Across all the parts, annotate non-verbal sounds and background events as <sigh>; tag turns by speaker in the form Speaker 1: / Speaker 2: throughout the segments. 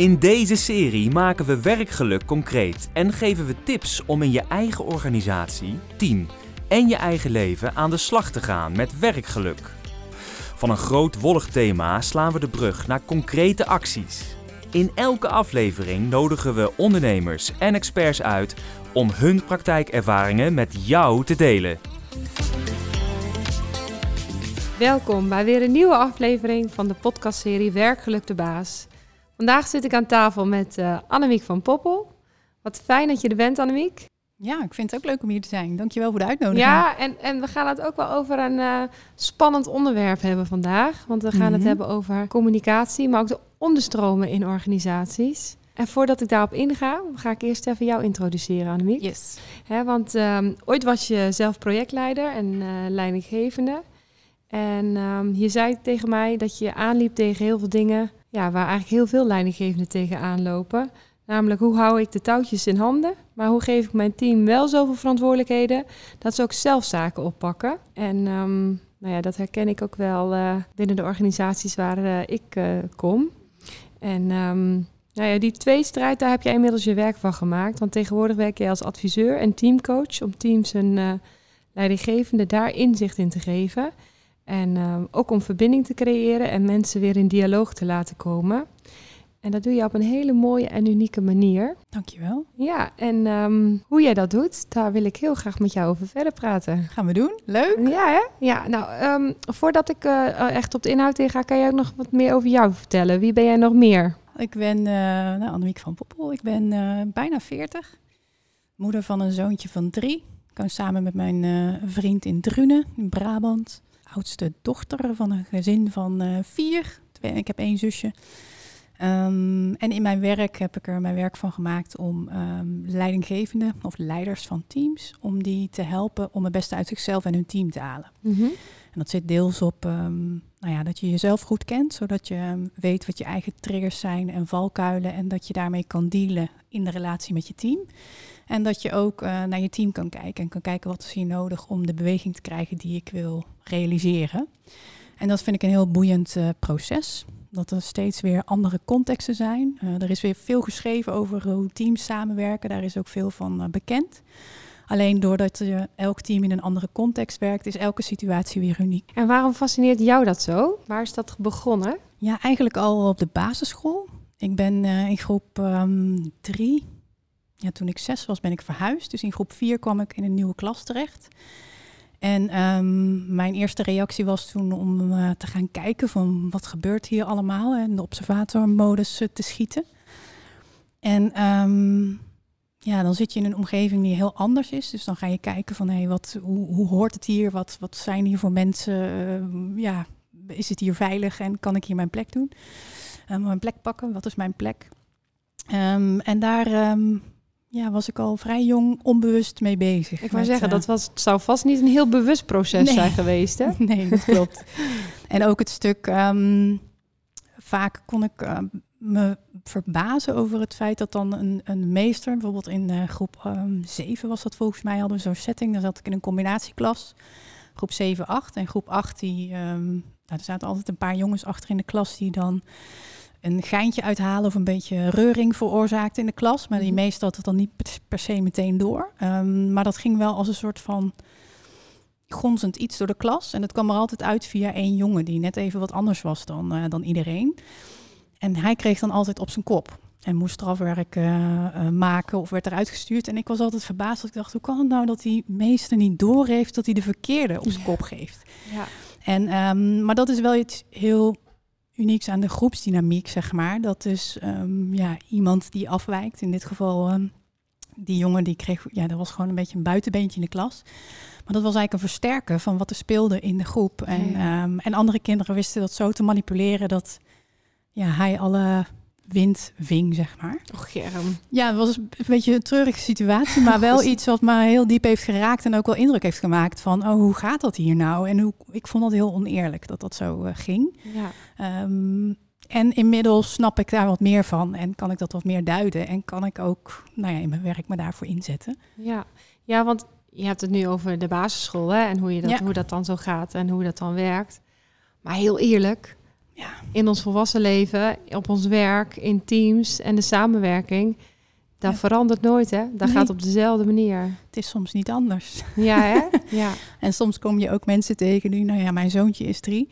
Speaker 1: In deze serie maken we werkgeluk concreet en geven we tips om in je eigen organisatie, team en je eigen leven aan de slag te gaan met werkgeluk. Van een groot wollig thema slaan we de brug naar concrete acties. In elke aflevering nodigen we ondernemers en experts uit om hun praktijkervaringen met jou te delen.
Speaker 2: Welkom bij weer een nieuwe aflevering van de podcastserie Werkgeluk de Baas. Vandaag zit ik aan tafel met uh, Annemiek van Poppel. Wat fijn dat je er bent, Annemiek.
Speaker 3: Ja, ik vind het ook leuk om hier te zijn. Dankjewel voor de uitnodiging.
Speaker 2: Ja, en, en we gaan het ook wel over een uh, spannend onderwerp hebben vandaag. Want we gaan het
Speaker 3: Mhm.
Speaker 2: hebben over communicatie, maar ook de onderstromen in organisaties. En voordat ik daarop inga, ga ik eerst even jou introduceren, Annemiek.
Speaker 3: Yes.
Speaker 2: Hè, want ehm, ooit was je zelf projectleider en eh, leidinggevende. En ehm, je zei tegen mij dat je aanliep tegen heel veel dingen... Ja, waar eigenlijk heel veel leidinggevenden tegen aanlopen. Namelijk, hoe hou ik de touwtjes in handen? Maar hoe geef ik mijn team wel zoveel verantwoordelijkheden... dat ze ook zelf zaken oppakken? En ehm, nou ja, dat herken ik ook wel eh, binnen de organisaties waar eh, ik eh, kom. En ehm, nou ja, die tweestrijd, daar heb jij inmiddels je werk van gemaakt. Want tegenwoordig werk jij als adviseur en teamcoach om teams eh, leidinggevende daar inzicht in te geven. En ehm, ook om verbinding te creëren en mensen weer in dialoog te laten komen. En dat doe je op een hele mooie en unieke manier.
Speaker 3: Dankjewel.
Speaker 2: Ja, en ehm, hoe jij dat doet, daar wil ik heel graag met jou over verder praten.
Speaker 3: Gaan we doen. Leuk.
Speaker 2: Ja, hè? Ja, nou, ehm, voordat ik eh, echt op de inhoud inga, kan jij ook nog wat meer over jou vertellen? Wie ben jij nog meer?
Speaker 3: Ik ben uh, nou, Annemiek van Poppel. Ik ben uh, bijna 40. Moeder van een zoontje van drie. Ik woon samen met mijn vriend in Drunen, in Brabant. Oudste dochter van een gezin van uh, vier. Ik heb één zusje. Um, en in mijn werk heb ik er mijn werk van gemaakt om um, leidinggevenden of leiders van teams, om die te helpen om het beste uit zichzelf en hun team te halen.
Speaker 2: Mhm.
Speaker 3: En dat zit deels op um, nou ja, dat je jezelf goed kent, zodat je weet wat je eigen triggers zijn en valkuilen en dat je daarmee kan dealen in de relatie met je team. En dat je ook uh, naar je team kan kijken en kan kijken wat is hier nodig om de beweging te krijgen die ik wil realiseren. En dat vind ik een heel boeiend uh, proces dat er steeds weer andere contexten zijn. Uh, er is weer veel geschreven over hoe teams samenwerken. Daar is ook veel van bekend. Alleen doordat je elk team in een andere context werkt, is elke situatie weer uniek.
Speaker 2: En waarom fascineert jou dat zo? Waar is dat begonnen?
Speaker 3: Ja, eigenlijk al op de basisschool. Ik ben in groep um, drie. Ja, toen ik zes was, ben ik verhuisd. Dus in groep vier kwam ik in een nieuwe klas terecht. En um, mijn eerste reactie was toen om uh, te gaan kijken van wat gebeurt hier allemaal en de observatormodus uh, te schieten. En um, ja, dan zit je in een omgeving die heel anders is. Dus dan ga je kijken van hey, wat, hoe, hoe hoort het hier? Wat, wat zijn hier voor mensen? Uh, ja, is het hier veilig en kan ik hier mijn plek doen? Um, mijn plek pakken, wat is mijn plek? En daar ja, was ik al vrij jong onbewust mee bezig.
Speaker 2: Ik wou zeggen, uh, dat was, zou vast niet een heel bewust proces
Speaker 3: nee.
Speaker 2: zijn geweest, hè? <laughs>
Speaker 3: Nee, dat klopt. en ook het stuk, um, vaak kon ik uh, me verbazen over het feit dat dan een, een meester, bijvoorbeeld in uh, groep um, 7 was dat volgens mij, hadden we zo'n setting. Dan zat ik in een combinatieklas, groep 7, 8. En groep 8, die, um, nou, er zaten altijd een paar jongens achter in de klas die dan een geintje uithalen of een beetje reuring veroorzaakt in de klas. Maar die meestal had het dan niet per se meteen door. Um, maar dat ging wel als een soort van gonzend iets door de klas. En dat kwam er altijd uit via één jongen die net even wat anders was dan, uh, dan iedereen. En hij kreeg dan altijd op zijn kop. En moest strafwerk uh, uh, maken of werd eruit gestuurd. En ik was altijd verbaasd. Dat ik dacht, hoe kan het nou dat die meester niet doorheeft dat hij de verkeerde op zijn kop geeft?
Speaker 2: Ja.
Speaker 3: En, um, maar dat is wel iets heel unieks aan de groepsdynamiek, zeg maar. Dat is um, ja, iemand die afwijkt. In dit geval, um, die jongen die kreeg, ja, dat was gewoon een beetje een buitenbeentje in de klas. Maar dat was eigenlijk een versterker van wat er speelde in de groep. En, ja. um, en andere kinderen wisten dat zo te manipuleren dat ja, hij alle wind ving, zeg maar.
Speaker 2: Och, Germ.
Speaker 3: Ja, het was een beetje een treurige situatie, maar wel <laughs> iets wat me heel diep heeft geraakt en ook wel indruk heeft gemaakt van, oh, hoe gaat dat hier nou? En hoe, ik vond dat heel oneerlijk dat dat zo uh, ging.
Speaker 2: Ja.
Speaker 3: Um, en inmiddels snap ik daar wat meer van en kan ik dat wat meer duiden en kan ik ook nou ja, in mijn werk me daarvoor inzetten.
Speaker 2: Ja, ja want je hebt het nu over de basisschool hè, en hoe, je dat,
Speaker 3: Ja.
Speaker 2: hoe dat dan zo gaat en hoe dat dan werkt. Maar heel eerlijk,
Speaker 3: Ja.
Speaker 2: in ons volwassen leven, op ons werk, in teams en de samenwerking. Dat
Speaker 3: Ja.
Speaker 2: verandert nooit, hè? Dat
Speaker 3: Nee.
Speaker 2: gaat op dezelfde manier.
Speaker 3: Het is soms niet anders.
Speaker 2: Ja, hè? <laughs> Ja.
Speaker 3: En soms kom je ook mensen tegen nu, nou ja, mijn zoontje is drie.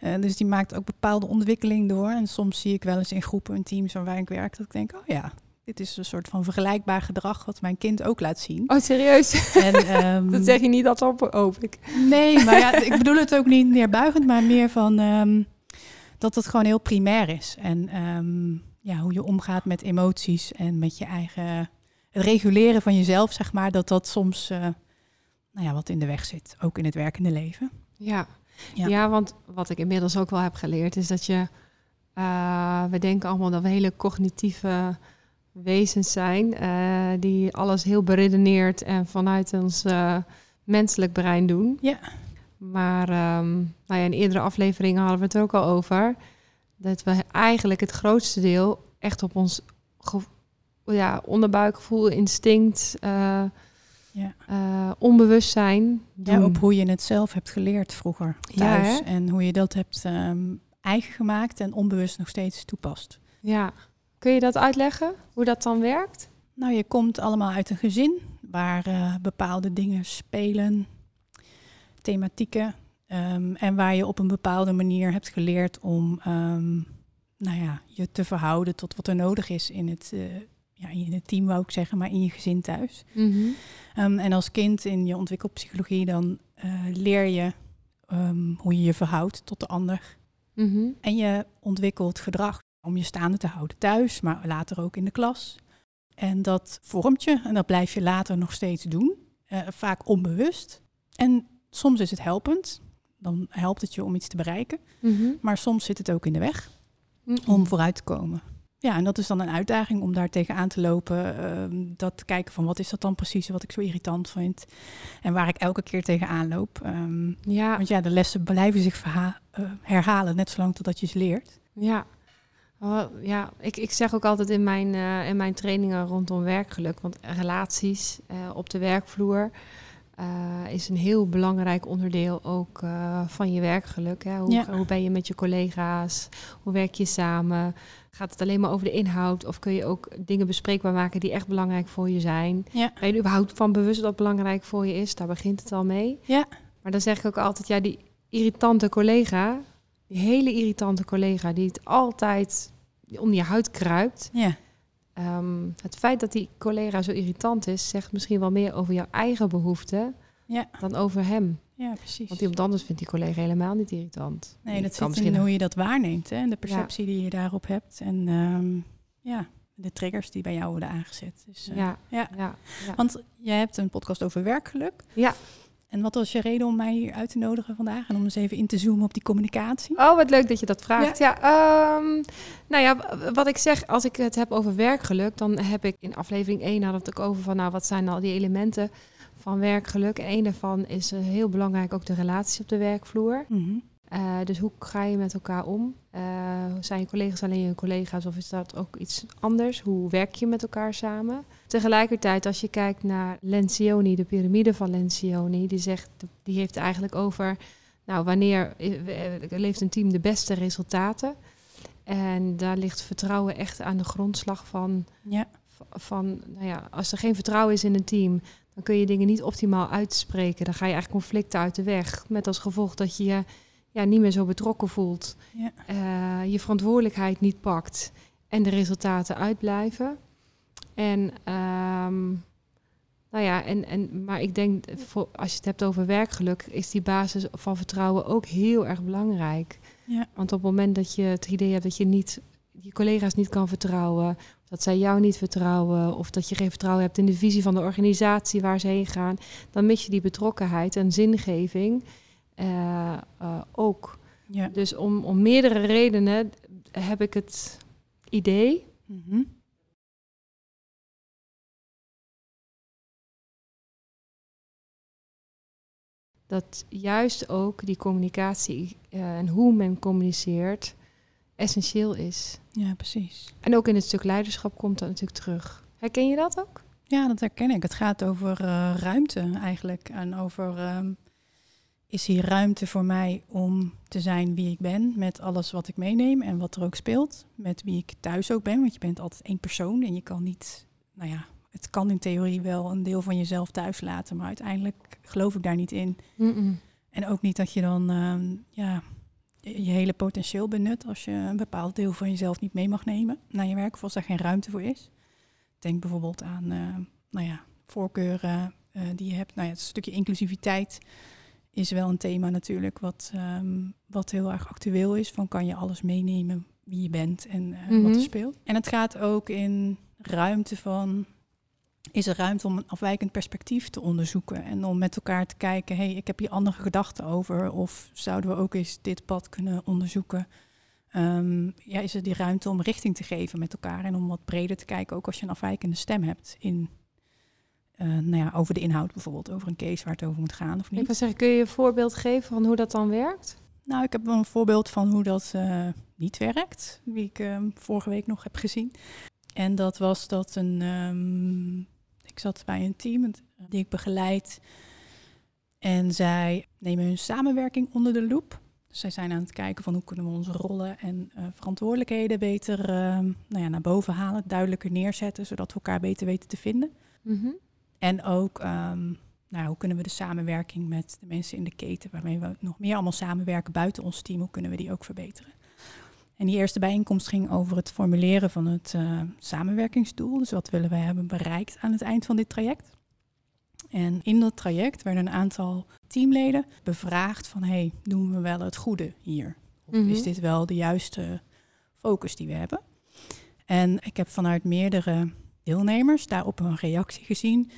Speaker 3: Eh, dus die maakt ook bepaalde ontwikkeling door. En soms zie ik wel eens in groepen en teams waar ik werk, dat ik denk, oh ja, dit is een soort van vergelijkbaar gedrag wat mijn kind ook laat zien.
Speaker 2: Oh, serieus?
Speaker 3: En, <laughs> ehm,
Speaker 2: Dat zeg je niet dat op, hoop ik.
Speaker 3: Nee, maar ja, ik bedoel het ook niet neerbuigend, maar meer van ehm, dat het gewoon heel primair is. En ehm, ja, hoe je omgaat met emoties en met je eigen... Het reguleren van jezelf, zeg maar, dat dat soms eh, nou ja, wat in de weg zit. Ook in het werkende leven.
Speaker 2: Ja.
Speaker 3: Ja.
Speaker 2: ja. want wat ik inmiddels ook wel heb geleerd is dat je... eh, we denken allemaal dat we hele cognitieve wezens zijn... eh, die alles heel beredeneerd en vanuit ons menselijk brein doen.
Speaker 3: Ja.
Speaker 2: Maar ehm, nou ja, in eerdere afleveringen hadden we het er ook al over... dat we eigenlijk het grootste deel echt op ons ja, onderbuikgevoel, instinct... eh,
Speaker 3: Ja.
Speaker 2: eh, onbewustzijn doen.
Speaker 3: Ja, op hoe je het zelf hebt geleerd vroeger thuis. en hoe je dat hebt ehm, eigen gemaakt en onbewust nog steeds toepast.
Speaker 2: Ja. Kun je dat uitleggen, hoe dat dan werkt?
Speaker 3: Nou, je komt allemaal uit een gezin waar eh, bepaalde dingen spelen, thematieken. ehm, en waar je op een bepaalde manier hebt geleerd om ehm, nou ja, je te verhouden tot wat er nodig is in het, eh, ja, in het team, wou ik zeggen, maar in je gezin thuis. Ehm, en als kind in je ontwikkelpsychologie dan eh, leer je hoe je je verhoudt tot de ander.
Speaker 2: Mhm.
Speaker 3: En je ontwikkelt gedrag om je staande te houden thuis, maar later ook in de klas. En dat vormt je en dat blijf je later nog steeds doen, eh, vaak onbewust. En soms is het helpend, dan helpt het je om iets te bereiken.
Speaker 2: Mhm.
Speaker 3: Maar soms zit het ook in de weg
Speaker 2: Mhm.
Speaker 3: om vooruit te komen. Ja, en dat is dan een uitdaging om daar tegenaan te lopen. ehm, dat te kijken van wat is dat dan precies wat ik zo irritant vind. En waar ik elke keer tegenaan loop. Ehm,
Speaker 2: Ja,
Speaker 3: want ja, de lessen blijven zich eh, herhalen, net zolang totdat je ze leert.
Speaker 2: ja. Oh, ja, ik, ik zeg ook altijd in mijn, eh, in mijn trainingen rondom werkgeluk, want relaties eh, op de werkvloer eh, is een heel belangrijk onderdeel ook eh, van je werkgeluk. Hè? Hoe,
Speaker 3: Ja.
Speaker 2: hoe ben je met je collega's? Hoe werk je samen? Gaat het alleen maar over de inhoud of kun je ook dingen bespreekbaar maken die echt belangrijk voor je zijn?
Speaker 3: Ja.
Speaker 2: Ben je er überhaupt van bewust dat het belangrijk voor je is? Daar begint het al mee.
Speaker 3: Ja.
Speaker 2: Maar dan zeg ik ook altijd, ja, die irritante collega, die hele irritante collega, die het altijd om je huid kruipt.
Speaker 3: Ja,
Speaker 2: ehm, het feit dat die collega zo irritant is, zegt misschien wel meer over jouw eigen behoeften
Speaker 3: Ja.
Speaker 2: dan over hem.
Speaker 3: ja precies.
Speaker 2: Want iemand anders vindt die collega helemaal niet irritant.
Speaker 3: nee, dat zit in hoe je dat waarneemt. Hè? en De perceptie die je daarop hebt. En ehm, ja, de triggers die bij jou worden aangezet. Dus, eh,
Speaker 2: Ja,
Speaker 3: ja.
Speaker 2: ja, ja.
Speaker 3: Want jij hebt een podcast over werkgeluk.
Speaker 2: Ja.
Speaker 3: En wat was je reden om mij hier uit te nodigen vandaag? En om eens even in te zoomen op die communicatie?
Speaker 2: Oh, wat leuk dat je dat vraagt. Ja, ehm, nou ja, wat ik zeg, als ik het heb over werkgeluk, dan heb ik in aflevering 1 had het ook over van, nou, wat zijn al die elementen van werkgeluk? En een daarvan is eh, heel belangrijk ook de relatie op de werkvloer.
Speaker 3: Mhm.
Speaker 2: Eh, dus hoe ga je met elkaar om? Eh, zijn je collega's alleen je collega's of is dat ook iets anders? Hoe werk je met elkaar samen? Tegelijkertijd, als je kijkt naar Lencioni, de piramide van Lencioni, die zegt, die heeft eigenlijk over, nou, wanneer eh, levert een team de beste resultaten? En daar ligt vertrouwen echt aan de grondslag van,
Speaker 3: Ja,
Speaker 2: van nou ja, als er geen vertrouwen is in een team, dan kun je dingen niet optimaal uitspreken. Dan ga je eigenlijk conflicten uit de weg. Met als gevolg dat je je ja, niet meer zo betrokken voelt,
Speaker 3: ja.
Speaker 2: eh, je verantwoordelijkheid niet pakt en de resultaten uitblijven. En, ehm, nou ja, en, en, maar ik denk, voor, als je het hebt over werkgeluk, is die basis van vertrouwen ook heel erg belangrijk.
Speaker 3: Ja.
Speaker 2: Want op het moment dat je het idee hebt dat je niet je collega's niet kan vertrouwen, of dat zij jou niet vertrouwen, of dat je geen vertrouwen hebt in de visie van de organisatie waar ze heen gaan, dan mis je die betrokkenheid en zingeving ook.
Speaker 3: ja.
Speaker 2: Dus om, om meerdere redenen heb ik het idee
Speaker 3: Mhm.
Speaker 2: dat juist ook die communicatie eh, en hoe men communiceert essentieel is.
Speaker 3: ja, precies.
Speaker 2: En ook in het stuk leiderschap komt dat natuurlijk terug. Herken je dat ook?
Speaker 3: Ja, dat herken ik. Het gaat over eh, ruimte eigenlijk. En over ehm, is hier ruimte voor mij om te zijn wie ik ben, met alles wat ik meeneem en wat er ook speelt, met wie ik thuis ook ben, want je bent altijd één persoon en je kan niet, nou ja, het kan in theorie wel een deel van jezelf thuis laten, maar uiteindelijk geloof ik daar niet in. En ook niet dat je dan ehm, ja, je hele potentieel benut als je een bepaald deel van jezelf niet mee mag nemen naar je werk of als daar geen ruimte voor is. Denk bijvoorbeeld aan uh, nou ja, voorkeuren uh, die je hebt. Nou ja, het stukje inclusiviteit is wel een thema natuurlijk wat, um, wat heel erg actueel is. Van kan je alles meenemen wie je bent en uh, mm -hmm. wat er speelt. En het gaat ook in ruimte van is er ruimte om een afwijkend perspectief te onderzoeken en om met elkaar te kijken, hey, ik heb hier andere gedachten over, of zouden we ook eens dit pad kunnen onderzoeken? Um, ja, is er die ruimte om richting te geven met elkaar en om wat breder te kijken, ook als je een afwijkende stem hebt in, uh, nou ja, over de inhoud bijvoorbeeld, over een case waar het over moet gaan of niet.
Speaker 2: Ik wil zeggen, kun je een voorbeeld geven van hoe dat dan werkt?
Speaker 3: Nou, ik heb wel een voorbeeld van hoe dat uh, niet werkt, die ik uh, vorige week nog heb gezien. En dat was dat een um, ik zat bij een team die ik begeleid. En zij nemen hun samenwerking onder de loep. Dus zij zijn aan het kijken van hoe kunnen we onze rollen en uh, verantwoordelijkheden beter uh, nou ja, naar boven halen, duidelijker neerzetten, zodat we elkaar beter weten te vinden. Mm -hmm. En ook um, nou, hoe kunnen we de samenwerking met de mensen in de keten, waarmee we nog meer allemaal samenwerken buiten ons team, hoe kunnen we die ook verbeteren? En die eerste bijeenkomst ging over het formuleren van het uh, samenwerkingsdoel. Dus wat willen wij hebben bereikt aan het eind van dit traject. En in dat traject werden een aantal teamleden bevraagd van... hey, doen we wel het goede hier? Of mm -hmm. is dit wel de juiste focus die we hebben? En ik heb vanuit meerdere deelnemers daarop een reactie gezien...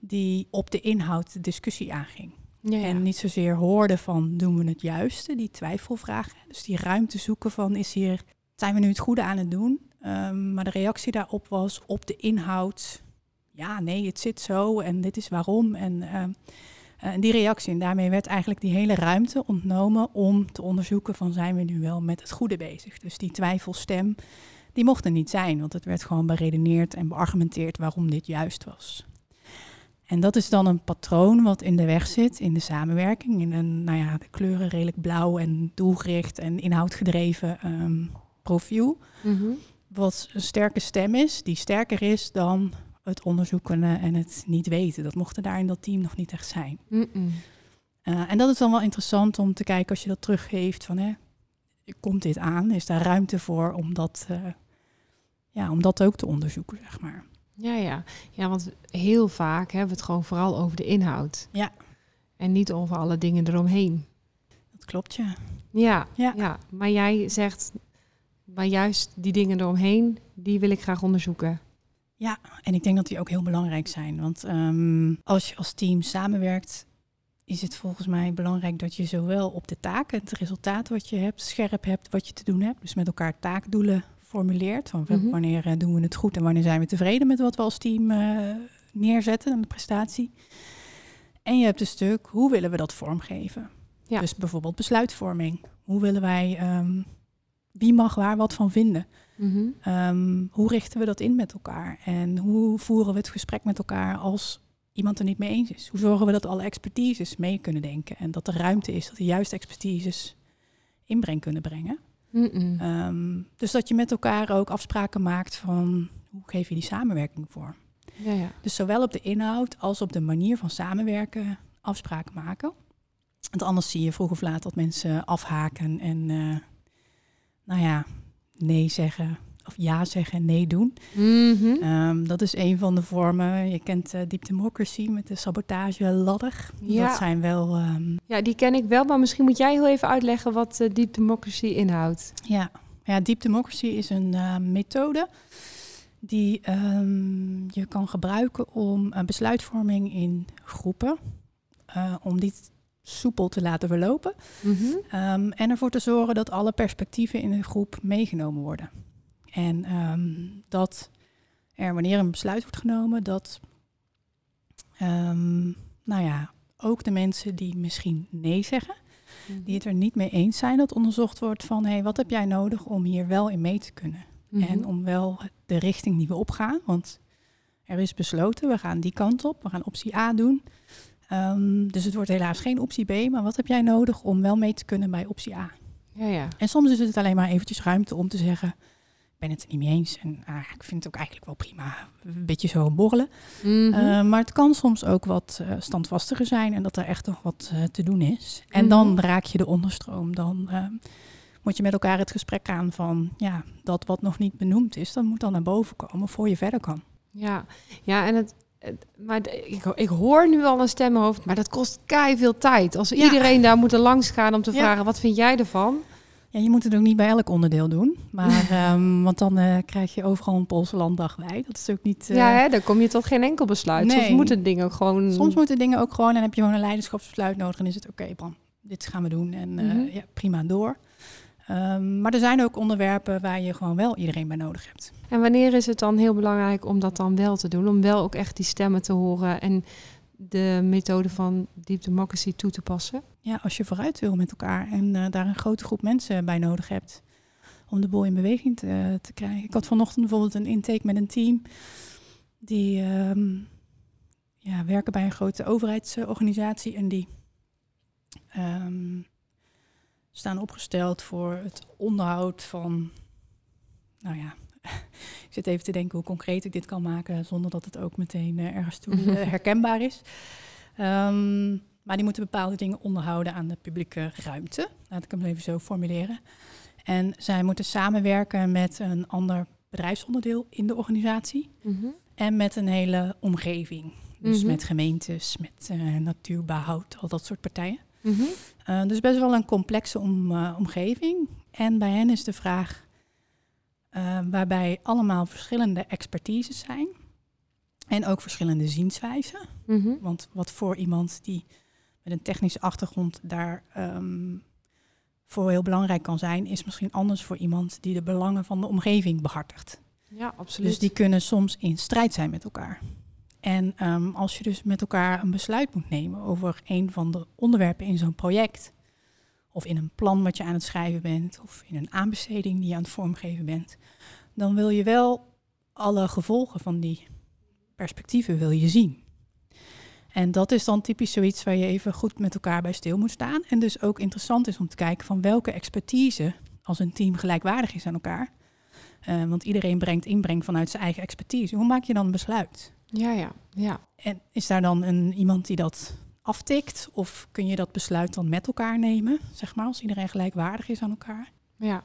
Speaker 3: die op de inhoud de discussie aanging. Ja, ja. En niet zozeer hoorden van doen we het juiste, die twijfelvragen. Dus die ruimte zoeken van is hier, zijn we nu het goede aan het doen? Um, maar de reactie daarop was op de inhoud, ja nee, het zit zo en dit is waarom. En uh, uh, die reactie, en daarmee werd eigenlijk die hele ruimte ontnomen om te onderzoeken van zijn we nu wel met het goede bezig. Dus die twijfelstem, die mocht er niet zijn, want het werd gewoon beredeneerd en beargumenteerd waarom dit juist was. En dat is dan een patroon wat in de weg zit in de samenwerking. In een, nou ja, de kleuren redelijk blauw en doelgericht en inhoudgedreven um, profiel. Mm -hmm. Wat een sterke stem is, die sterker is dan het onderzoeken en het niet weten. Dat mocht er daar in dat team nog niet echt zijn. Mm -mm. Uh, en dat is dan wel interessant om te kijken als je dat teruggeeft van hè, komt dit aan? Is daar ruimte voor om dat, uh, ja, om dat ook te onderzoeken, zeg maar.
Speaker 2: Ja, ja. ja, want heel vaak hebben we het gewoon vooral over de inhoud.
Speaker 3: Ja.
Speaker 2: En niet over alle dingen eromheen.
Speaker 3: Dat klopt, ja.
Speaker 2: Ja, ja. ja. maar jij zegt, maar juist die dingen eromheen, die wil ik graag onderzoeken.
Speaker 3: Ja, en ik denk dat die ook heel belangrijk zijn. Want um, als je als team samenwerkt, is het volgens mij belangrijk dat je zowel op de taken, het resultaat wat je hebt, scherp hebt wat je te doen hebt. Dus met elkaar taakdoelen formuleert. Van -hmm. wanneer uh, doen we het goed en wanneer zijn we tevreden met wat we als team uh, neerzetten en de prestatie. En je hebt een stuk, hoe willen we dat vormgeven? Ja. Dus bijvoorbeeld besluitvorming. Hoe willen wij, um, wie mag waar wat van vinden? Mm -hmm. um, hoe richten we dat in met elkaar? En hoe voeren we het gesprek met elkaar als iemand er niet mee eens is? Hoe zorgen we dat alle expertises mee kunnen denken en dat er ruimte is, dat de juiste expertises inbreng kunnen brengen? Um, dus dat je met elkaar ook afspraken maakt van hoe geef je die samenwerking voor.
Speaker 2: Ja, ja.
Speaker 3: Dus zowel op de inhoud als op de manier van samenwerken afspraken maken. Want anders zie je vroeg of laat dat mensen afhaken en uh, nou ja, nee zeggen of ja zeggen en nee doen. Mm -hmm. um, dat is een van de vormen. Je kent uh, Deep Democracy met de sabotage ladder. Ja. Dat zijn wel... Um...
Speaker 2: Ja, die ken ik wel, maar misschien moet jij heel even uitleggen wat uh, Deep Democracy inhoudt.
Speaker 3: Ja, ja Deep Democracy is een uh, methode die um, je kan gebruiken om besluitvorming in groepen, om die soepel te laten verlopen. Mm -hmm. en ervoor te zorgen dat alle perspectieven in de groep meegenomen worden. En um, dat er wanneer een besluit wordt genomen, dat um, nou ja, ook de mensen die misschien nee zeggen, die het er niet mee eens zijn, dat onderzocht wordt van hé, hey, wat heb jij nodig om hier wel in mee te kunnen? En om wel de richting die we opgaan, want er is besloten, we gaan die kant op, we gaan optie A doen. Ehm, dus het wordt helaas geen optie B. Maar wat heb jij nodig om wel mee te kunnen bij optie A?
Speaker 2: Ja, ja.
Speaker 3: En soms is het alleen maar eventjes ruimte om te zeggen... ik ben het er niet mee eens en ah, ik vind het ook eigenlijk wel prima. Een beetje zo borrelen.
Speaker 2: Mhm.
Speaker 3: Uh, maar het kan soms ook wat uh, standvastiger zijn en dat er echt nog wat uh, te doen is. En
Speaker 2: Mhm.
Speaker 3: dan raak je de onderstroom. Dan moet je met elkaar het gesprek aan van ja, dat wat nog niet benoemd is, dat moet dan naar boven komen voor je verder kan.
Speaker 2: Ja, ja en het, maar ik, ik hoor nu al een stemmenhoofd, maar dat kost kei veel tijd. Als
Speaker 3: Ja.
Speaker 2: iedereen daar moet langs gaan om te
Speaker 3: Ja.
Speaker 2: vragen, wat vind jij ervan?
Speaker 3: Ja, je moet het ook niet bij elk onderdeel doen, maar, um, <laughs> want dan uh, krijg je overal een Poolse landdag bij. Dat is ook niet. Uh,
Speaker 2: ja, hè, dan kom je tot geen enkel besluit.
Speaker 3: Nee.
Speaker 2: Soms moeten dingen ook gewoon...
Speaker 3: Soms moeten dingen ook gewoon en heb je gewoon een leiderschapsbesluit nodig en is het oké, Bram, dit gaan we doen en uh,
Speaker 2: Mhm.
Speaker 3: ja, prima door. Um, maar er zijn ook onderwerpen waar je gewoon wel iedereen bij nodig hebt.
Speaker 2: En wanneer is het dan heel belangrijk om dat dan wel te doen? Om wel ook echt die stemmen te horen en de methode van deep democracy toe te passen?
Speaker 3: Ja, als je vooruit wil met elkaar en uh, daar een grote groep mensen bij nodig hebt om de boel in beweging te, te krijgen. Ik had vanochtend bijvoorbeeld een intake met een team die um, ja, werken bij een grote overheidsorganisatie en die um, staan opgesteld voor het onderhoud van, nou ja, <laughs> ik zit even te denken hoe concreet ik dit kan maken zonder dat het ook meteen uh, ergens toe uh, <laughs> herkenbaar is. Um, maar die moeten bepaalde dingen onderhouden aan de publieke ruimte. Laat ik hem even zo formuleren. En zij moeten samenwerken met een ander bedrijfsonderdeel in de organisatie.
Speaker 2: Mm -hmm.
Speaker 3: En met een hele omgeving. Dus
Speaker 2: Mhm.
Speaker 3: met gemeentes, met uh, natuurbehoud, al dat soort partijen.
Speaker 2: Mm -hmm.
Speaker 3: Uh, dus best wel een complexe om, uh, omgeving. En bij hen is de vraag, uh, waarbij allemaal verschillende expertises zijn. En ook verschillende zienswijzen.
Speaker 2: Mm -hmm.
Speaker 3: Want wat voor iemand die met een technische achtergrond daar um, voor heel belangrijk kan zijn, is misschien anders voor iemand die de belangen van de omgeving behartigt.
Speaker 2: Ja, absoluut.
Speaker 3: Dus die kunnen soms in strijd zijn met elkaar. En um, als je dus met elkaar een besluit moet nemen over een van de onderwerpen in zo'n project, of in een plan wat je aan het schrijven bent, of in een aanbesteding die je aan het vormgeven bent, dan wil je wel alle gevolgen van die perspectieven wil je zien. En dat is dan typisch zoiets waar je even goed met elkaar bij stil moet staan. En dus ook interessant is om te kijken van welke expertise als een team gelijkwaardig is aan elkaar. Uh, want iedereen brengt inbreng vanuit zijn eigen expertise. Hoe maak je dan een besluit?
Speaker 2: Ja, ja, ja.
Speaker 3: En is daar dan een, iemand die dat aftikt? Of kun je dat besluit dan met elkaar nemen, zeg maar, als iedereen gelijkwaardig is aan elkaar?
Speaker 2: Ja.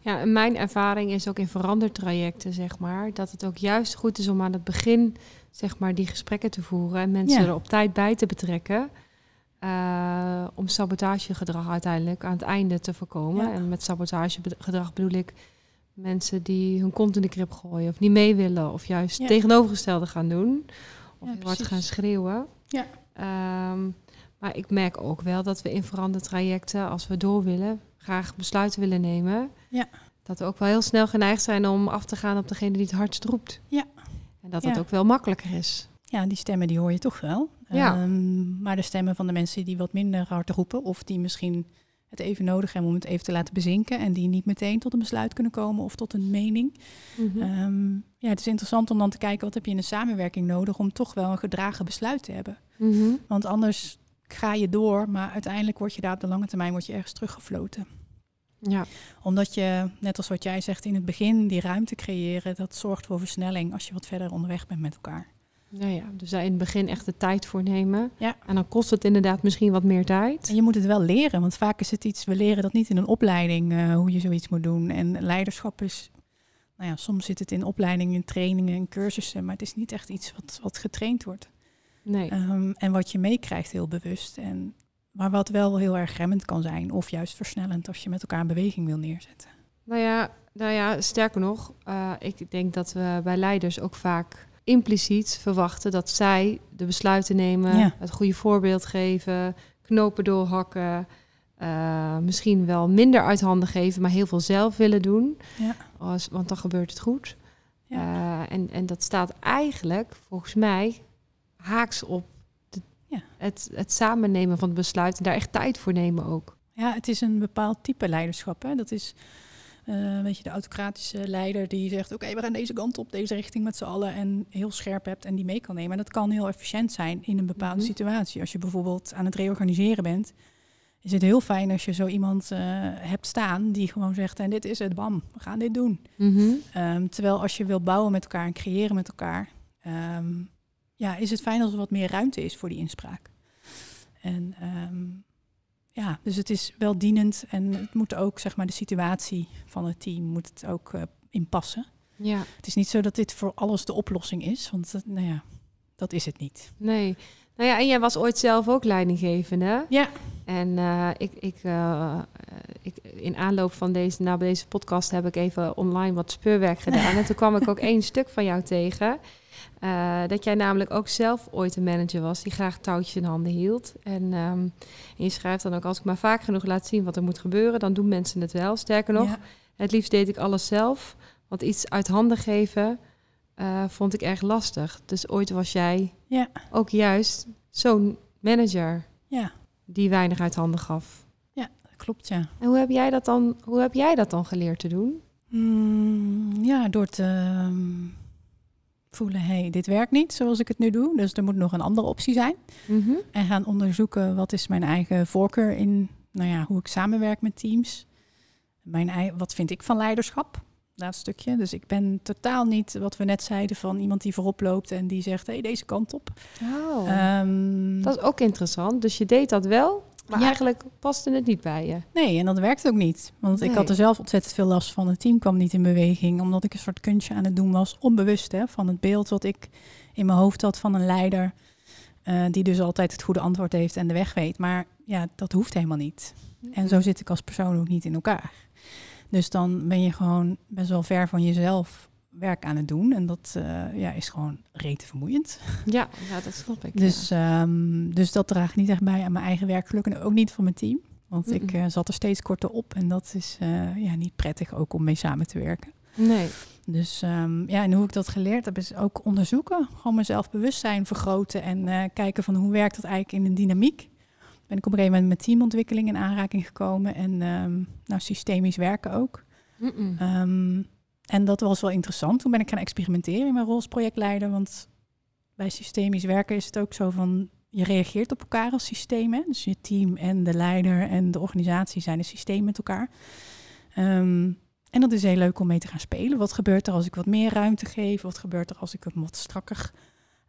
Speaker 2: Ja, en mijn ervaring is ook in verandertrajecten, zeg maar, dat het ook juist goed is om aan het begin, zeg maar, die gesprekken te voeren en mensen
Speaker 3: Ja.
Speaker 2: er op tijd bij te betrekken. eh, om sabotagegedrag uiteindelijk aan het einde te voorkomen.
Speaker 3: Ja.
Speaker 2: En met sabotagegedrag bedoel ik mensen die hun kont in de krip gooien of niet mee willen of juist
Speaker 3: Ja.
Speaker 2: tegenovergestelde gaan doen of
Speaker 3: Ja,
Speaker 2: hard gaan schreeuwen.
Speaker 3: Ja.
Speaker 2: Ehm, maar ik merk ook wel dat we in verandertrajecten, als we door willen, graag besluiten willen nemen.
Speaker 3: Ja.
Speaker 2: Dat we ook wel heel snel geneigd zijn om af te gaan op degene die het hardst roept.
Speaker 3: Ja.
Speaker 2: En dat
Speaker 3: Ja.
Speaker 2: het ook wel makkelijker is.
Speaker 3: Ja, die stemmen die hoor je toch wel.
Speaker 2: Ja.
Speaker 3: Ehm, maar de stemmen van de mensen die wat minder hard roepen... of die misschien het even nodig hebben om het even te laten bezinken... en die niet meteen tot een besluit kunnen komen of tot een mening...
Speaker 2: Mhm.
Speaker 3: Ehm, ja, het is interessant om dan te kijken... wat heb je in een samenwerking nodig om toch wel een gedragen besluit te hebben.
Speaker 2: Mhm.
Speaker 3: Want anders ga je door, maar uiteindelijk word je daar op de lange termijn word je ergens teruggefloten.
Speaker 2: Ja.
Speaker 3: Omdat je, net als wat jij zegt in het begin, die ruimte creëren... dat zorgt voor versnelling als je wat verder onderweg bent met elkaar.
Speaker 2: Ja, ja, dus daar in het begin echt de tijd voor nemen.
Speaker 3: Ja.
Speaker 2: En dan kost het inderdaad misschien wat meer tijd.
Speaker 3: En je moet het wel leren, want vaak is het iets, we leren dat niet in een opleiding uh, hoe je zoiets moet doen. En leiderschap is, nou ja, soms zit het in opleidingen, in trainingen en cursussen, maar het is niet echt iets wat, wat getraind wordt.
Speaker 2: Nee.
Speaker 3: Um, en wat je meekrijgt heel bewust. En, maar wat wel heel erg remmend kan zijn, of juist versnellend als je met elkaar een beweging wil neerzetten.
Speaker 2: Nou ja, nou ja sterker nog, uh, ik denk dat we bij leiders ook vaak impliciet verwachten dat zij de besluiten nemen,
Speaker 3: Ja.
Speaker 2: het goede voorbeeld geven, knopen doorhakken, uh, misschien wel minder uit handen geven, maar heel veel zelf willen doen.
Speaker 3: Ja.
Speaker 2: Als, want dan gebeurt het goed.
Speaker 3: Ja.
Speaker 2: Uh, en, en dat staat eigenlijk, volgens mij, haaks op de,
Speaker 3: Ja.
Speaker 2: het, het samennemen van het besluit en daar echt tijd voor nemen ook.
Speaker 3: Ja, het is een bepaald type leiderschap. Hè? Dat is Uh, weet je, de autocratische leider die zegt: Oké, we gaan deze kant op, deze richting met z'n allen. En heel scherp hebt en die mee kan nemen. En dat kan heel efficiënt zijn in een bepaalde
Speaker 2: Mhm.
Speaker 3: situatie. Als je bijvoorbeeld aan het reorganiseren bent, is het heel fijn als je zo iemand eh, hebt staan die gewoon zegt: En dit is het, bam, we gaan dit doen.
Speaker 2: Mhm.
Speaker 3: Ehm, terwijl als je wil bouwen met elkaar en creëren met elkaar, ehm, ja, is het fijn als er wat meer ruimte is voor die inspraak. En ehm, ja, dus het is wel dienend en het moet ook, zeg maar, de situatie van het team moet het ook eh, inpassen.
Speaker 2: Ja,
Speaker 3: Het is niet zo dat dit voor alles de oplossing is, want dat, nou ja, dat is het niet.
Speaker 2: nee. Nou ja, en jij was ooit zelf ook leidinggevende.
Speaker 3: Ja.
Speaker 2: En eh, ik, ik, eh, ik, in aanloop van deze, nou, deze podcast heb ik even online wat speurwerk gedaan. <laughs> en toen kwam ik ook één stuk van jou tegen. Eh, dat jij namelijk ook zelf ooit een manager was die graag touwtjes in handen hield. En, ehm, en je schrijft dan ook, als ik maar vaak genoeg laat zien wat er moet gebeuren, dan doen mensen het wel. Sterker nog,
Speaker 3: Ja.
Speaker 2: het liefst deed ik alles zelf. Want iets uit handen geven eh, vond ik erg lastig. Dus ooit was jij
Speaker 3: Ja.
Speaker 2: ook juist zo'n manager
Speaker 3: Ja,
Speaker 2: die weinig uit handen gaf.
Speaker 3: dat klopt, ja.
Speaker 2: En hoe heb jij dat dan, hoe heb jij dat dan geleerd te doen?
Speaker 3: Mm, ja, door te ehm, voelen, hé, hey, dit werkt niet zoals ik het nu doe. Dus er moet nog een andere optie zijn. En gaan onderzoeken wat is mijn eigen voorkeur in nou ja, hoe ik samenwerk met teams. Mijn wat vind ik van leiderschap? Dat stukje. Dus ik ben totaal niet wat we net zeiden van iemand die voorop loopt en die zegt: hé, hey, deze kant op.
Speaker 2: Oh.
Speaker 3: Ehm,
Speaker 2: dat is ook interessant. Dus je deed dat wel, maar
Speaker 3: Ja.
Speaker 2: eigenlijk paste het niet bij je.
Speaker 3: Nee, en dat werkt ook niet. Want ik had er zelf ontzettend veel last van. Het team kwam niet in beweging, omdat ik een soort kunstje aan het doen was, onbewust hè, van het beeld wat ik in mijn hoofd had van een leider. eh, die dus altijd het goede antwoord heeft en de weg weet. Maar ja, dat hoeft helemaal niet. En zo zit ik als persoon ook niet in elkaar. Dus dan ben je gewoon best wel ver van jezelf werk aan het doen. En dat eh, ja, is gewoon rete vermoeiend.
Speaker 2: Ja, ja, dat snap ik.
Speaker 3: Dus, ehm, dus dat draagt niet echt bij aan mijn eigen werkgeluk. En ook niet van mijn team. Want ik eh, zat er steeds korter op. En dat is eh, ja, niet prettig ook om mee samen te werken.
Speaker 2: Nee.
Speaker 3: Dus ehm, ja, en hoe ik dat geleerd heb, is ook onderzoeken. Gewoon mezelf bewustzijn vergroten. En kijken van hoe werkt dat eigenlijk in de dynamiek. Ben ik op een gegeven moment met teamontwikkeling in aanraking gekomen. En ehm, nou, systemisch werken ook. En dat was wel interessant. Toen ben ik gaan experimenteren in mijn rol als projectleider. Want bij systemisch werken is het ook zo van... je reageert op elkaar als systeem. Dus je team en de leider en de organisatie zijn een systeem met elkaar. Ehm, en dat is heel leuk om mee te gaan spelen. Wat gebeurt er als ik wat meer ruimte geef? Wat gebeurt er als ik hem wat strakker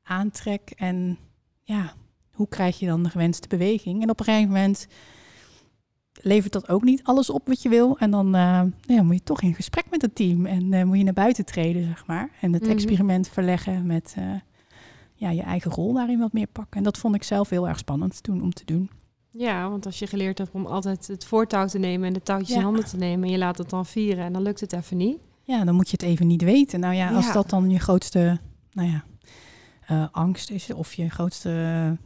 Speaker 3: aantrek? En ja, hoe krijg je dan de gewenste beweging? En op een gegeven moment levert dat ook niet alles op wat je wil. En dan eh, ja, moet je toch in gesprek met het team. En eh, moet je naar buiten treden, zeg maar. En het
Speaker 2: Mhm.
Speaker 3: experiment verleggen met eh, ja, je eigen rol daarin wat meer pakken. En dat vond ik zelf heel erg spannend toen om te doen.
Speaker 2: Ja, want als je geleerd hebt om altijd het voortouw te nemen en de touwtjes
Speaker 3: Ja.
Speaker 2: in handen te nemen en je laat het dan vieren en dan lukt het even niet.
Speaker 3: Ja, dan moet je het even niet weten. Nou ja, als
Speaker 2: Ja.
Speaker 3: dat dan je grootste nou ja, angst is... of je grootste,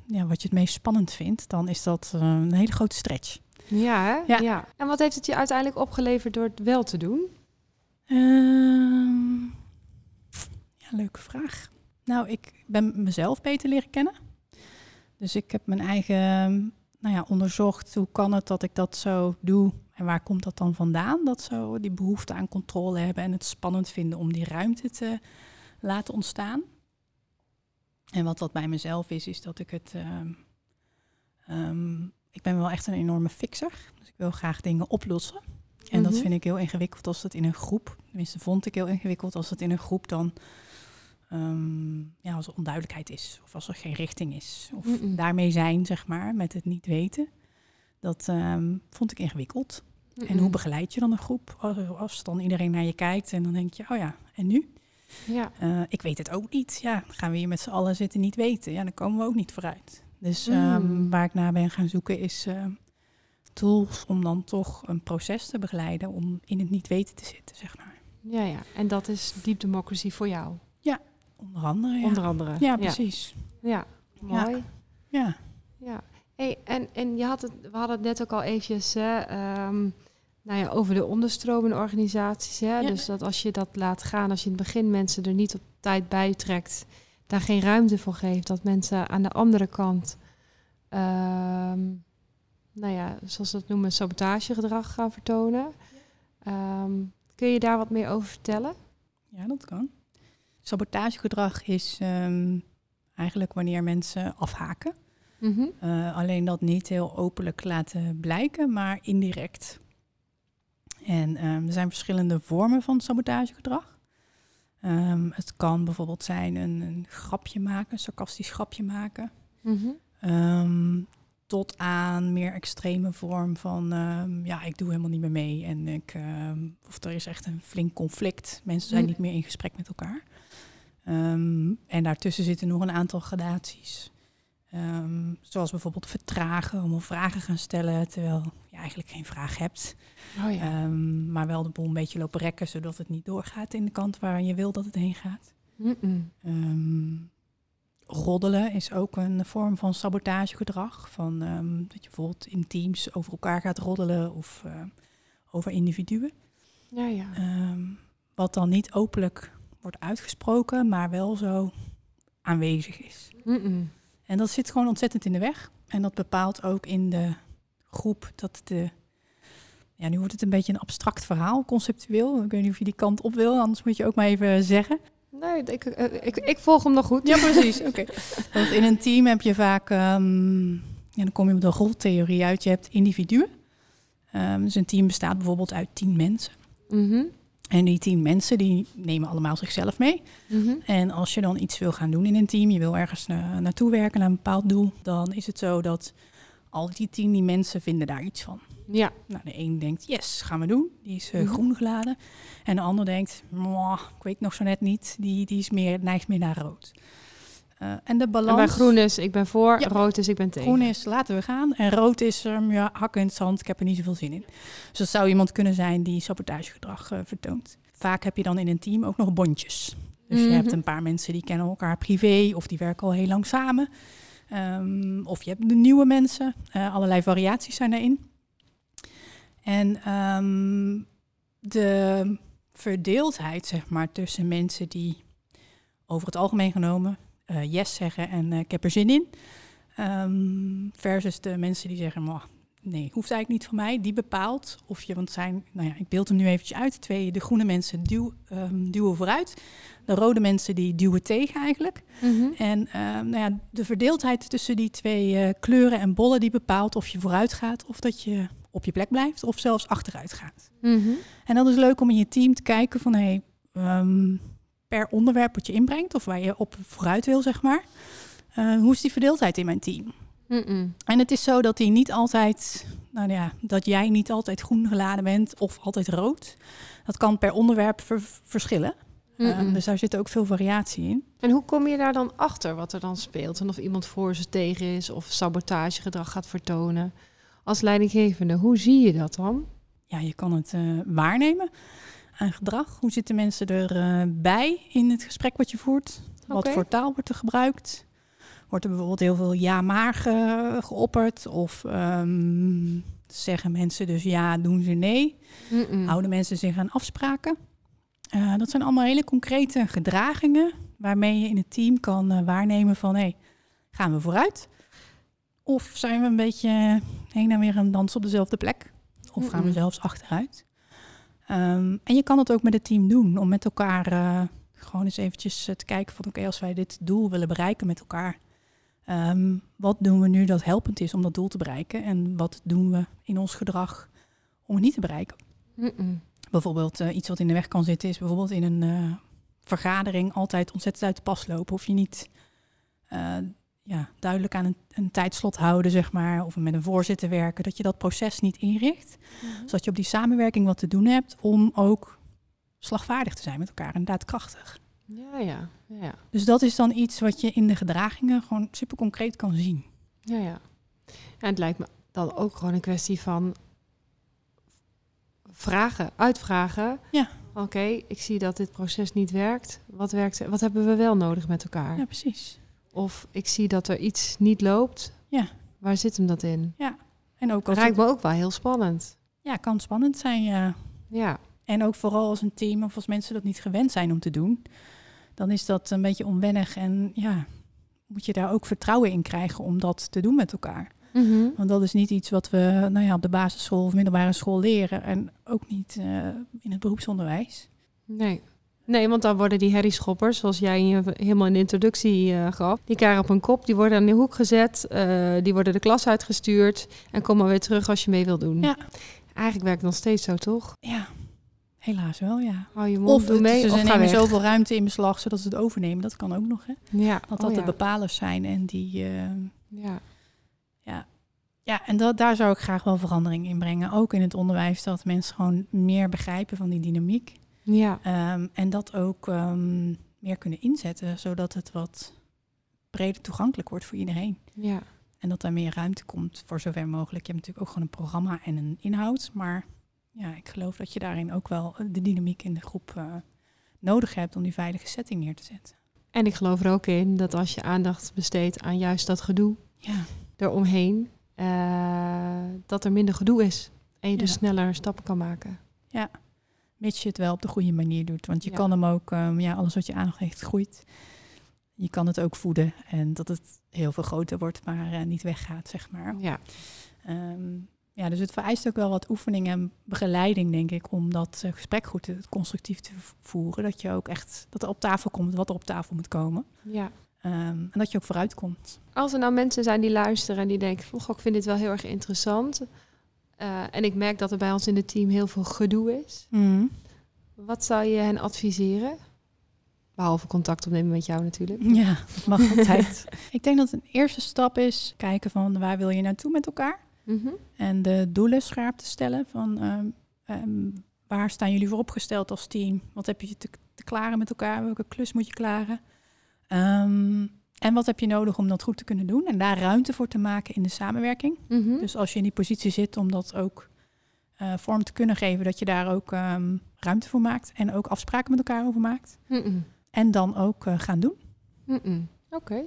Speaker 3: ja, wat je het meest spannend vindt... dan is dat een hele grote stretch.
Speaker 2: Ja, hè?
Speaker 3: Ja.
Speaker 2: En wat heeft het je uiteindelijk opgeleverd door het wel te doen?
Speaker 3: Ehm, ja, leuke vraag. Nou, ik ben mezelf beter leren kennen. Dus ik heb mijn eigen nou ja, onderzocht. Hoe kan het dat ik dat zo doe? En waar komt dat dan vandaan? Dat zo die behoefte aan controle hebben en het spannend vinden om die ruimte te laten ontstaan. En wat dat bij mezelf is, is dat ik het. ehm, ehm, ik ben wel echt een enorme fixer. Dus ik wil graag dingen oplossen. En dat
Speaker 2: Mhm.
Speaker 3: vind ik heel ingewikkeld als het in een groep, tenminste vond ik heel ingewikkeld als het in een groep dan, ehm, ja, als er onduidelijkheid is of als er geen richting is. Of
Speaker 2: Mm-mm.
Speaker 3: daarmee zijn, zeg maar, met het niet weten. Dat ehm, vond ik ingewikkeld. En hoe begeleid je dan een groep? Als, als dan iedereen naar je kijkt en dan denk je, oh ja, en nu?
Speaker 2: Ja.
Speaker 3: Eh, ik weet het ook niet. Ja, gaan we hier met z'n allen zitten niet weten? Ja, dan komen we ook niet vooruit. Dus ehm,
Speaker 2: Mm.
Speaker 3: waar ik naar ben gaan zoeken is ehm, tools om dan toch een proces te begeleiden om in het niet weten te zitten, zeg maar.
Speaker 2: Ja, ja. En dat is Deep Democracy voor jou,
Speaker 3: Onder andere, ja.
Speaker 2: onder andere.
Speaker 3: ja, precies.
Speaker 2: Ja, mooi.
Speaker 3: Ja.
Speaker 2: Ja. Hey, en, en je had het, we hadden het net ook al eventjes hè, ehm, nou ja, over de onderstromende organisaties. Hè?
Speaker 3: Ja.
Speaker 2: Dus dat als je dat laat gaan, als je in het begin mensen er niet op tijd bij trekt, daar geen ruimte voor geeft, dat mensen aan de andere kant, ehm, nou ja, zoals ze dat noemen, sabotagegedrag gaan vertonen. Ehm, Kun je daar wat meer over vertellen?
Speaker 3: Ja, dat kan. Sabotagegedrag is ehm, eigenlijk wanneer mensen afhaken.
Speaker 2: Mhm.
Speaker 3: Uh, alleen dat niet heel openlijk laten blijken, maar indirect. En um, er zijn verschillende vormen van sabotagegedrag. Um, het kan bijvoorbeeld zijn een, een, grapje maken, een sarcastisch grapje maken.
Speaker 2: Mhm.
Speaker 3: Um, tot aan meer extreme vorm van ja, ik doe helemaal niet meer mee. En ik, of er is echt een flink conflict. Mensen zijn
Speaker 2: Mm.
Speaker 3: niet meer in gesprek met elkaar. en daartussen zitten nog een aantal gradaties. Um, zoals bijvoorbeeld vertragen, om vragen gaan stellen terwijl je eigenlijk geen vraag hebt.
Speaker 2: Oh ja.
Speaker 3: Um, maar wel de boel een beetje lopen rekken, zodat het niet doorgaat in de kant waar je wil dat het heen gaat.
Speaker 2: Mm -mm.
Speaker 3: Um, roddelen is ook een vorm van sabotagegedrag. Van, dat je bijvoorbeeld in teams over elkaar gaat roddelen of uh, over individuen.
Speaker 2: Ja, ja.
Speaker 3: wat dan niet openlijk wordt uitgesproken, maar wel zo aanwezig is.
Speaker 2: Mm
Speaker 3: En dat zit gewoon ontzettend in de weg. En dat bepaalt ook in de groep dat de. Ja, nu wordt het een beetje een abstract verhaal, conceptueel. Ik weet niet of je die kant op wil, anders moet je ook maar even zeggen.
Speaker 2: Nee, ik, ik, ik, ik volg hem nog goed.
Speaker 3: Ja, precies. <laughs> Oké. Want in een team heb je vaak. Um, ja, dan kom je met de roltheorie uit. Je hebt individuen. Um, dus een team bestaat bijvoorbeeld uit tien mensen.
Speaker 2: Mm -hmm.
Speaker 3: En die tien mensen die nemen allemaal zichzelf mee.
Speaker 2: Mm -hmm.
Speaker 3: En als je dan iets wil gaan doen in een team, je wil ergens na, naartoe werken naar een bepaald doel, dan is het zo dat al die tien die mensen vinden daar iets van.
Speaker 2: Ja.
Speaker 3: Nou, de een denkt, yes, gaan we doen. Die is uh, mm -hmm. groen geladen. En de ander denkt, ik weet nog zo net niet. Die, die is meer, neigt meer naar rood. Uh, en de balans...
Speaker 2: En bij groen is, ik ben voor. Ja. Rood is, ik ben tegen.
Speaker 3: Groen is, laten we gaan. En rood is, um, ja, hakken in het zand. Ik heb er niet zoveel zin in. Dus dat zou iemand kunnen zijn die sabotagegedrag uh, vertoont. Vaak heb je dan in een team ook nog bondjes. Dus mm -hmm. je hebt een paar mensen die kennen elkaar privé of die werken al heel lang samen. Um, of je hebt de nieuwe mensen. Uh, allerlei variaties zijn daarin. En um, de verdeeldheid, zeg maar, tussen mensen die over het algemeen genomen uh, yes zeggen en uh, ik heb er zin in. Um, versus de mensen die zeggen, oh, nee, hoeft eigenlijk niet van mij. Die bepaalt of je, want zijn, nou ja, ik beeld hem nu eventjes uit. Twee, de groene mensen duw, um, duwen vooruit. De rode mensen die duwen tegen eigenlijk.
Speaker 2: Mm -hmm.
Speaker 3: En uh, nou ja, de verdeeldheid tussen die twee uh, kleuren en bollen die bepaalt of je vooruit gaat of dat je op je plek blijft of zelfs achteruit gaat.
Speaker 2: Mm -hmm.
Speaker 3: En dat is leuk om in je team te kijken van hey, um, per onderwerp wat je inbrengt of waar je op vooruit wil, zeg maar. Uh, hoe is die verdeeldheid in mijn team?
Speaker 2: Mm -mm.
Speaker 3: En het is zo dat die niet altijd, nou ja, dat jij niet altijd groen geladen bent of altijd rood. Dat kan per onderwerp ver verschillen.
Speaker 2: Mm
Speaker 3: Uh, dus daar zit ook veel variatie in.
Speaker 2: En hoe kom je daar dan achter wat er dan speelt? En of iemand voor ze tegen is of sabotagegedrag gaat vertonen? Als leidinggevende, hoe zie je dat dan?
Speaker 3: Ja, je kan het uh, waarnemen aan gedrag. Hoe zitten mensen erbij uh, in het gesprek wat je voert? Okay. Wat voor taal wordt er gebruikt? Wordt er bijvoorbeeld heel veel ja-maar ge geopperd? Of um, zeggen mensen dus ja, doen ze nee?
Speaker 2: Mm -mm.
Speaker 3: Houden mensen zich aan afspraken? Uh, dat zijn allemaal hele concrete gedragingen waarmee je in het team kan uh, waarnemen van hé, hey, gaan we vooruit? Of zijn we een beetje heen en weer aan dansen op dezelfde plek? Of gaan we zelfs achteruit? Um, en je kan het ook met het team doen, om met elkaar uh, gewoon eens eventjes te kijken van oké, okay, als wij dit doel willen bereiken met elkaar, um, wat doen we nu dat helpend is om dat doel te bereiken? En wat doen we in ons gedrag om het niet te bereiken?
Speaker 2: Mm
Speaker 3: Bijvoorbeeld uh, iets wat in de weg kan zitten is bijvoorbeeld in een uh, vergadering altijd ontzettend uit de pas lopen. Of je niet ja, duidelijk aan een, een, tijdslot houden, zeg maar, of met een voorzitter werken, dat je dat proces niet inricht.
Speaker 2: Mm -hmm.
Speaker 3: Zodat je op die samenwerking wat te doen hebt om ook slagvaardig te zijn met elkaar en daadkrachtig.
Speaker 2: Ja, ja, ja.
Speaker 3: Dus dat is dan iets wat je in de gedragingen gewoon super concreet kan zien.
Speaker 2: Ja, ja. En het lijkt me dan ook gewoon een kwestie van vragen, uitvragen.
Speaker 3: Ja.
Speaker 2: Oké, okay, ik zie dat dit proces niet werkt. Wat, werkt. wat hebben we wel nodig met elkaar?
Speaker 3: Ja, precies.
Speaker 2: Of ik zie dat er iets niet loopt.
Speaker 3: Ja.
Speaker 2: Waar zit hem dat in?
Speaker 3: Ja. En ook
Speaker 2: als lijkt het... me ook wel heel spannend.
Speaker 3: Ja, kan spannend zijn, ja.
Speaker 2: Ja.
Speaker 3: En ook vooral als een team of als mensen dat niet gewend zijn om te doen, dan is dat een beetje onwennig en ja, moet je daar ook vertrouwen in krijgen om dat te doen met elkaar.
Speaker 2: Mhm.
Speaker 3: Want dat is niet iets wat we nou ja, op de basisschool of middelbare school leren. En ook niet eh, in het beroepsonderwijs.
Speaker 2: Nee. Nee, want dan worden die herrieschoppers, zoals jij in je, helemaal in de introductie eh, gaf, die krijgen op een kop, die worden aan de hoek gezet, eh, die worden de klas uitgestuurd en kom maar weer terug als je mee wil doen.
Speaker 3: Ja.
Speaker 2: Eigenlijk werkt het nog steeds zo, toch?
Speaker 3: Ja, helaas wel, ja.
Speaker 2: Hou je mond,
Speaker 3: Of
Speaker 2: doe
Speaker 3: het-
Speaker 2: mee,
Speaker 3: ze
Speaker 2: of ga
Speaker 3: nemen
Speaker 2: weg.
Speaker 3: zoveel ruimte in beslag zodat ze het overnemen. Dat kan ook nog, hè?
Speaker 2: Ja,
Speaker 3: Dat
Speaker 2: oh
Speaker 3: dat
Speaker 2: ja.
Speaker 3: de bepalers zijn en die... eh,
Speaker 2: Ja.
Speaker 3: Ja, en dat, daar zou ik graag wel verandering in brengen. Ook in het onderwijs, dat mensen gewoon meer begrijpen van die dynamiek.
Speaker 2: Ja.
Speaker 3: Ehm, en dat ook ehm, meer kunnen inzetten, zodat het wat breder toegankelijk wordt voor iedereen.
Speaker 2: ja.
Speaker 3: En dat daar meer ruimte komt voor zover mogelijk. Je hebt natuurlijk ook gewoon een programma en een inhoud. Maar ja, ik geloof dat je daarin ook wel eh, de dynamiek in de groep eh, nodig hebt om die veilige setting neer te zetten.
Speaker 2: En ik geloof er ook in dat als je aandacht besteedt aan juist dat gedoe
Speaker 3: Ja,
Speaker 2: eromheen, eh, dat er minder gedoe is. En je dus
Speaker 3: Ja.
Speaker 2: sneller stappen kan maken.
Speaker 3: Mits je het wel op de goede manier doet. Want je
Speaker 2: Ja.
Speaker 3: kan hem ook, ehm, ja, alles wat je aandacht heeft groeit. Je kan het ook voeden en dat het heel veel groter wordt, maar eh, niet weggaat, zeg maar.
Speaker 2: Ja.
Speaker 3: Ehm, ja, dus het vereist ook wel wat oefening en begeleiding, denk ik, om dat eh, gesprek goed te, constructief te voeren. Dat je ook echt, dat er op tafel komt wat er op tafel moet komen.
Speaker 2: ja.
Speaker 3: Ehm, en dat je ook vooruit komt.
Speaker 2: Als er nou mensen zijn die luisteren en die denken, goh, ik vind dit wel heel erg interessant. Eh, en ik merk dat er bij ons in het team heel veel gedoe is. Wat zou je hen adviseren? Behalve contact opnemen met jou natuurlijk.
Speaker 3: Ja, dat mag <laughs> altijd. ik denk dat een eerste stap is kijken van waar wil je naartoe met elkaar?
Speaker 2: Mhm.
Speaker 3: En de doelen scherp te stellen van ehm, ehm, waar staan jullie voor opgesteld als team? Wat heb je te, te klaren met elkaar? Welke klus moet je klaren? Ehm, en wat heb je nodig om dat goed te kunnen doen? En daar ruimte voor te maken in de samenwerking.
Speaker 2: Mhm.
Speaker 3: Dus als je in die positie zit om dat ook eh, vorm te kunnen geven, dat je daar ook ehm, ruimte voor maakt en ook afspraken met elkaar over maakt.
Speaker 2: Mhm.
Speaker 3: En dan ook eh, gaan doen.
Speaker 2: Mhm. Oké.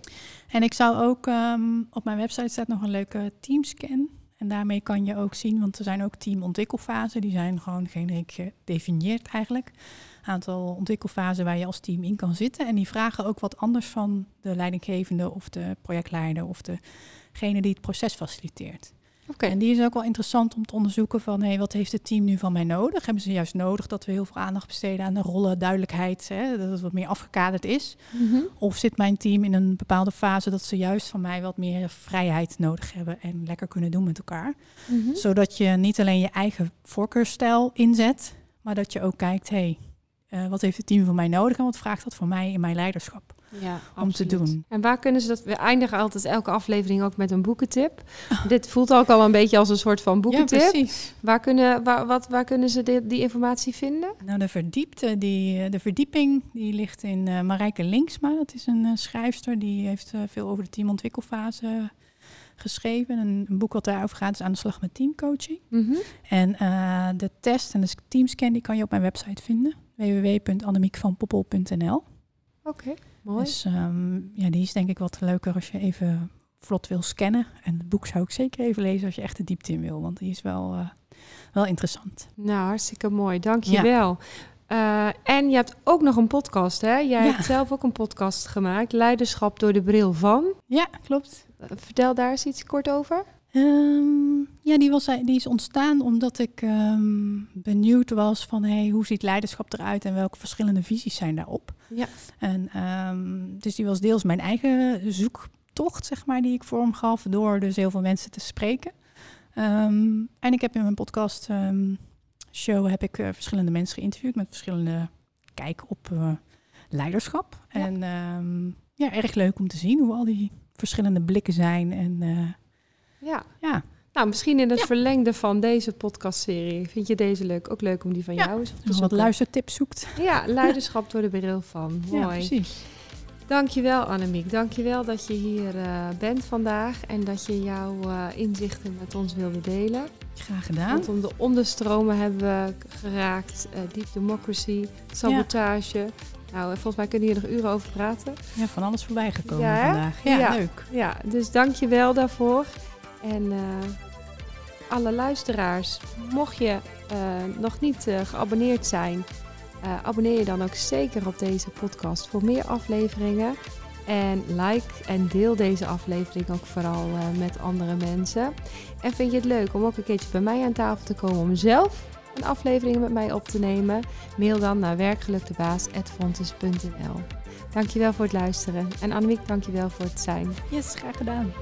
Speaker 3: En ik zou ook ehm, op mijn website staat nog een leuke teamscan. En daarmee kan je ook zien, want er zijn ook teamontwikkelfasen. Die zijn gewoon generiek gedefinieerd eigenlijk. Aantal ontwikkelfasen waar je als team in kan zitten. En die vragen ook wat anders van de leidinggevende of de projectleider of degene die het proces faciliteert.
Speaker 2: Oké.
Speaker 3: En die is ook wel interessant om te onderzoeken van hé, wat heeft het team nu van mij nodig? Hebben ze juist nodig dat we heel veel aandacht besteden aan de rollen, duidelijkheid, hè, dat het wat meer afgekaderd is?
Speaker 2: Mhm.
Speaker 3: Of zit mijn team in een bepaalde fase dat ze juist van mij wat meer vrijheid nodig hebben en lekker kunnen doen met elkaar?
Speaker 2: Mhm.
Speaker 3: Zodat je niet alleen je eigen voorkeurstijl inzet, maar dat je ook kijkt, hé, hey, eh, wat heeft het team van mij nodig en wat vraagt dat van mij in mijn leiderschap
Speaker 2: Ja,
Speaker 3: om te doen?
Speaker 2: En waar kunnen ze dat? We eindigen altijd elke aflevering ook met een boekentip. Dit voelt ook al een beetje als een soort van boekentip.
Speaker 3: precies.
Speaker 2: waar, kunnen, waar, wat, waar kunnen ze die, die informatie vinden?
Speaker 3: Nou, de, verdiepte, die, eh, de verdieping die ligt in eh Marijke Linksma. Dat is een schrijfster die heeft veel over de teamontwikkelfase geschreven. Een, een boek wat daarover gaat is Aan de slag met teamcoaching.
Speaker 2: Mhm.
Speaker 3: En de test en de teamscan die kan je op mijn website vinden. www.annemiekvanpoppel.nl
Speaker 2: Oké, mooi.
Speaker 3: Dus ehm, ja, die is denk ik wat leuker als je even vlot wil scannen. En het boek zou ik zeker even lezen als je echt de diepte in wil. Want die is wel, eh, wel interessant.
Speaker 2: Nou, hartstikke mooi. Dank je wel. Eh, en je hebt ook nog een podcast, hè? Jij
Speaker 3: Ja.
Speaker 2: hebt zelf ook een podcast gemaakt. Leiderschap door de bril van.
Speaker 3: Ja, klopt.
Speaker 2: Eh, vertel daar eens iets kort over.
Speaker 3: Ehm, ja, die, was, die is ontstaan omdat ik ehm, benieuwd was van hey, hoe ziet leiderschap eruit en welke verschillende visies zijn daarop.
Speaker 2: Ja.
Speaker 3: En ehm, dus die was deels mijn eigen zoektocht, zeg maar, die ik vorm gaf door dus heel veel mensen te spreken. En ik heb in mijn podcast show heb ik eh, verschillende mensen geïnterviewd met verschillende kijk op eh, leiderschap.
Speaker 2: Ja.
Speaker 3: En ja, erg leuk om te zien hoe al die verschillende blikken zijn en eh,
Speaker 2: Ja.
Speaker 3: ja.
Speaker 2: Nou, misschien in het
Speaker 3: Ja.
Speaker 2: verlengde van deze podcastserie. Vind je deze leuk? Ook leuk om die van
Speaker 3: Ja.
Speaker 2: jou eens op te
Speaker 3: Nog wat luistertips zoekt.
Speaker 2: Ja, <laughs> leiderschap door de bril van.
Speaker 3: Ja,
Speaker 2: Mooi.
Speaker 3: precies.
Speaker 2: Dankjewel Annemiek. Dankjewel dat je hier eh, bent vandaag en dat je jouw eh, inzichten met ons wilde delen.
Speaker 3: Graag gedaan.
Speaker 2: Want om de onderstromen hebben we geraakt. eh deep democracy, sabotage. Nou, en volgens mij kunnen we hier nog uren over praten.
Speaker 3: Ja, van alles voorbij gekomen
Speaker 2: Ja,
Speaker 3: vandaag. Ja,
Speaker 2: Ja.
Speaker 3: leuk.
Speaker 2: Ja, dus dank je wel daarvoor. En eh, alle luisteraars, mocht je eh, nog niet eh, geabonneerd zijn, abonneer je dan ook zeker op deze podcast voor meer afleveringen. En like en deel deze aflevering ook vooral met andere mensen. En vind je het leuk om ook een keertje bij mij aan tafel te komen om zelf een aflevering met mij op te nemen? Mail dan naar werkgeluktebaas.fontes.nl Dankjewel voor het luisteren. En Annemiek, dankjewel voor het zijn.
Speaker 3: Yes, graag gedaan.